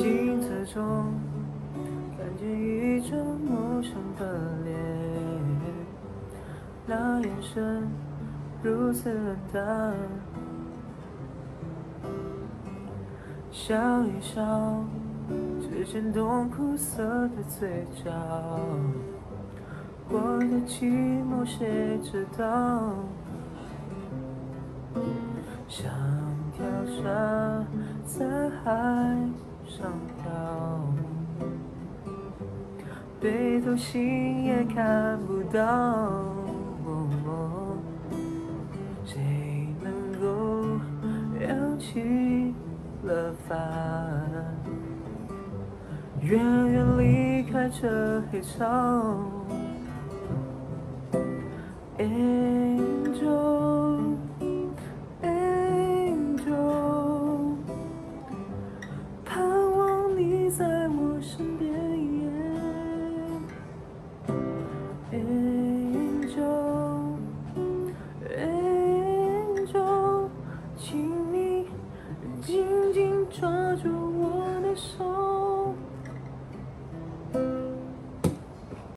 镜子中看见一张陌生的脸，那眼神如此冷淡，笑一笑，只牵动苦涩的嘴角，我的寂寞谁知道？像条船在海上飘，北斗星也看不到。谁能够扬起了帆，远远离开这黑潮在我身边。Angel，Angel，请你紧紧抓住我的手。